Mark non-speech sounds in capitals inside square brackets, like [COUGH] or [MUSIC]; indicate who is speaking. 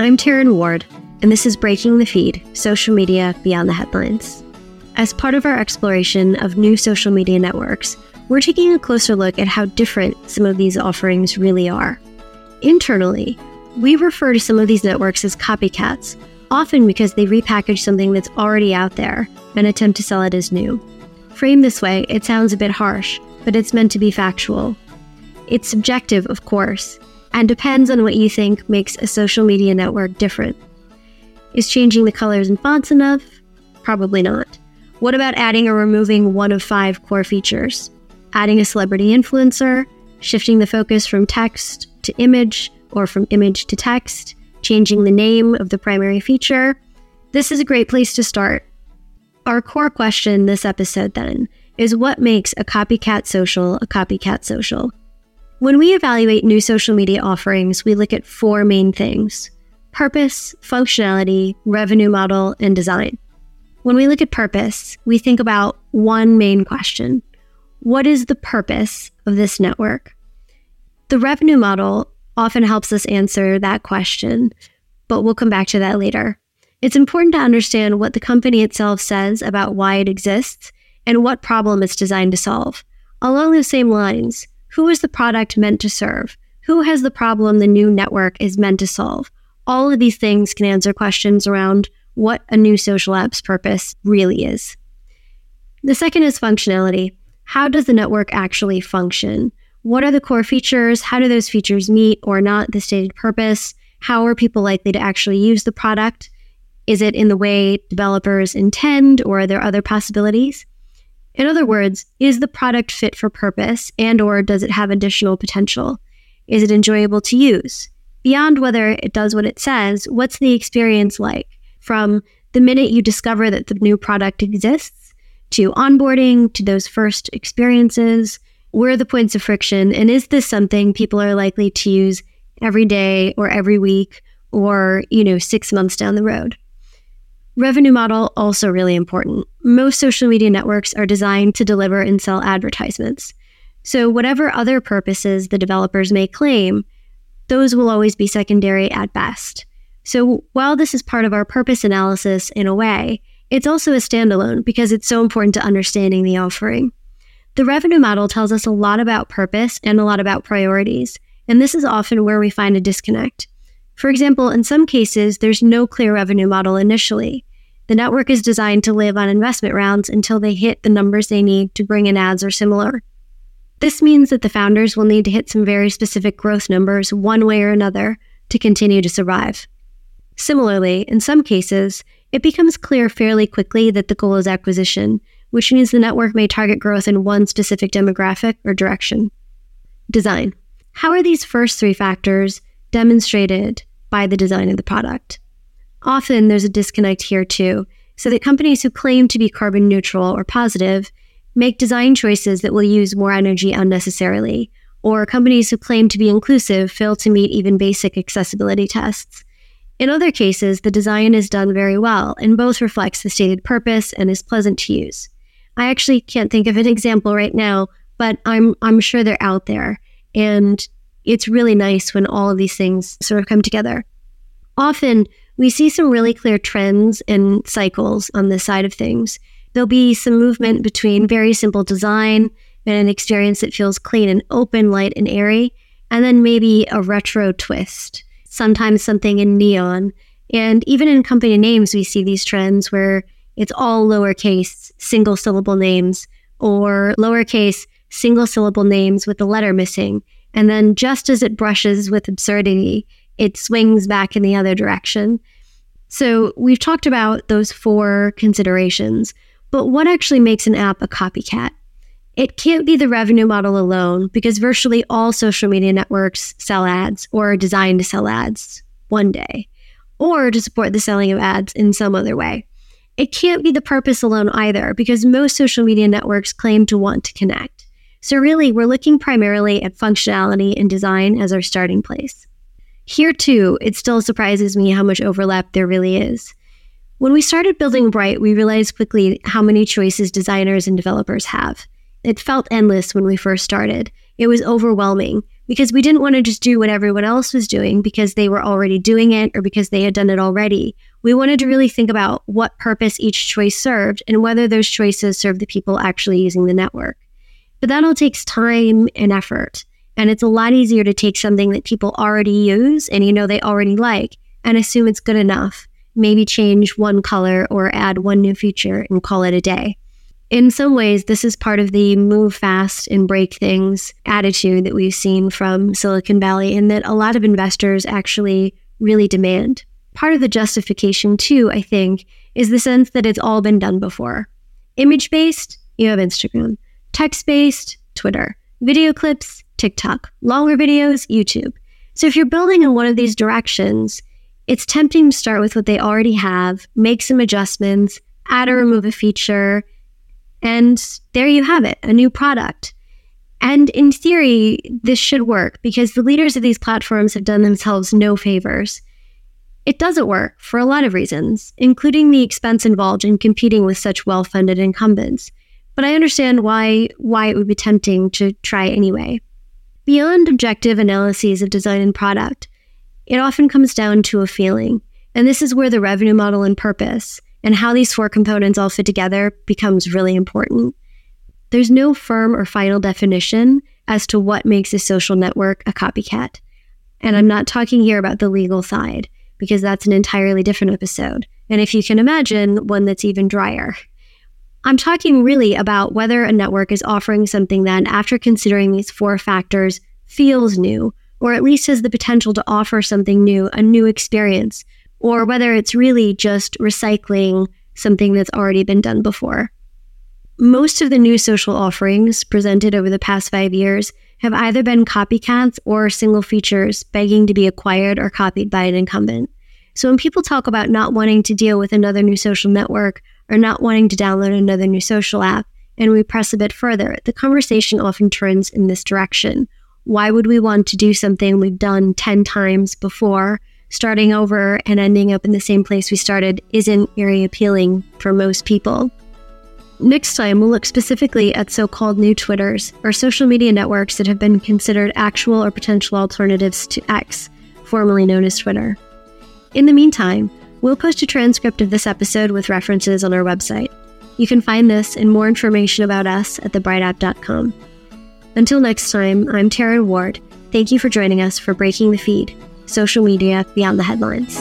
Speaker 1: I'm Taryn Ward, and this is Breaking the Feed Social Media Beyond the Headlines. As part of our exploration of new social media networks, we're taking a closer look at how different some of these offerings really are. Internally, we refer to some of these networks as copycats, often because they repackage something that's already out there and attempt to sell it as new. Framed this way, it sounds a bit harsh, but it's meant to be factual. It's subjective, of course, and depends on what you think makes a social media network different. Is changing the colors and fonts enough? Probably not. What about adding or removing one of five core features? Adding a celebrity influencer, shifting the focus from text to image or from image to text, changing the name of the primary feature? This is a great place to start. Our core question this episode, then, is what makes a copycat social a copycat social? When we evaluate new social media offerings, we look at four main things purpose, functionality, revenue model, and design. When we look at purpose, we think about one main question What is the purpose of this network? The revenue model often helps us answer that question, but we'll come back to that later. It's important to understand what the company itself says about why it exists and what problem it's designed to solve. Along those same lines, who is the product meant to serve? Who has the problem the new network is meant to solve? All of these things can answer questions around what a new social app's purpose really is. The second is functionality. How does the network actually function? What are the core features? How do those features meet or not the stated purpose? How are people likely to actually use the product? Is it in the way developers intend or are there other possibilities? In other words, is the product fit for purpose and or does it have additional potential? Is it enjoyable to use? Beyond whether it does what it says, what's the experience like? from the minute you discover that the new product exists to onboarding to those first experiences? Where are the points of friction? And is this something people are likely to use every day or every week or, you know, six months down the road? Revenue model also really important. Most social media networks are designed to deliver and sell advertisements. So, whatever other purposes the developers may claim, those will always be secondary at best. So while this is part of our purpose analysis in a way, it's also a standalone because it's so important to understanding the offering. The revenue model tells us a lot about purpose and a lot about priorities, and this is often where we find a disconnect. For example, in some cases, there's no clear revenue model initially. The network is designed to live on investment rounds until they hit the numbers they need to bring in ads or similar. This means that the founders will need to hit some very specific growth numbers one way or another to continue to survive. Similarly, in some cases, it becomes clear fairly quickly that the goal is acquisition, which means the network may target growth in one specific demographic or direction. Design. How are these first three factors demonstrated by the design of the product? Often there's a disconnect here too, so that companies who claim to be carbon neutral or positive make design choices that will use more energy unnecessarily, or companies who claim to be inclusive fail to meet even basic accessibility tests. In other cases, the design is done very well and both reflects the stated purpose and is pleasant to use. I actually can't think of an [LAUGHS] example right now, but I'm I'm sure they're out there. And it's really nice when all of these things sort of come together. Often we see some really clear trends and cycles on this side of things. There'll be some movement between very simple design and an experience that feels clean and open, light and airy, and then maybe a retro twist sometimes something in neon. And even in company names, we see these trends where it's all lowercase single syllable names or lowercase single syllable names with the letter missing. And then just as it brushes with absurdity, it swings back in the other direction. So we've talked about those four considerations, but what actually makes an app a copycat? It can't be the revenue model alone because virtually all social media networks sell ads or are designed to sell ads one day or to support the selling of ads in some other way. It can't be the purpose alone either because most social media networks claim to want to connect. So, really, we're looking primarily at functionality and design as our starting place. Here, too, it still surprises me how much overlap there really is. When we started building Bright, we realized quickly how many choices designers and developers have. It felt endless when we first started. It was overwhelming. because we didn't want to just do what everyone else was doing because they were already doing it or because they had done it already. We wanted to really think about what purpose each choice served and whether those choices served the people actually using the network. But that all takes time and effort. And it's a lot easier to take something that people already use and you know they already like and assume it's good enough. Maybe change one color or add one new feature and call it a day. In some ways, this is part of the move fast and break things attitude that we've seen from Silicon Valley, and that a lot of investors actually really demand. Part of the justification, too, I think, is the sense that it's all been done before. Image based, you have Instagram. Text based, Twitter. Video clips, TikTok. Longer videos, YouTube. So if you're building in one of these directions, it's tempting to start with what they already have, make some adjustments, add or remove a feature, and there you have it, a new product. And in theory, this should work because the leaders of these platforms have done themselves no favors. It doesn't work for a lot of reasons, including the expense involved in competing with such well funded incumbents. But I understand why, why it would be tempting to try anyway. Beyond objective analyses of design and product, it often comes down to a feeling. And this is where the revenue model and purpose and how these four components all fit together becomes really important. There's no firm or final definition as to what makes a social network a copycat. And I'm not talking here about the legal side, because that's an entirely different episode. And if you can imagine, one that's even drier. I'm talking really about whether a network is offering something that, after considering these four factors, feels new, or at least has the potential to offer something new, a new experience, or whether it's really just recycling something that's already been done before. Most of the new social offerings presented over the past five years have either been copycats or single features begging to be acquired or copied by an incumbent. So when people talk about not wanting to deal with another new social network or not wanting to download another new social app, and we press a bit further, the conversation often turns in this direction. Why would we want to do something we've done 10 times before? Starting over and ending up in the same place we started isn't very appealing for most people. Next time, we'll look specifically at so called new Twitters, or social media networks that have been considered actual or potential alternatives to X, formerly known as Twitter. In the meantime, we'll post a transcript of this episode with references on our website. You can find this and more information about us at thebrightapp.com. Until next time, I'm Taryn Ward. Thank you for joining us for Breaking the Feed, social media beyond the headlines.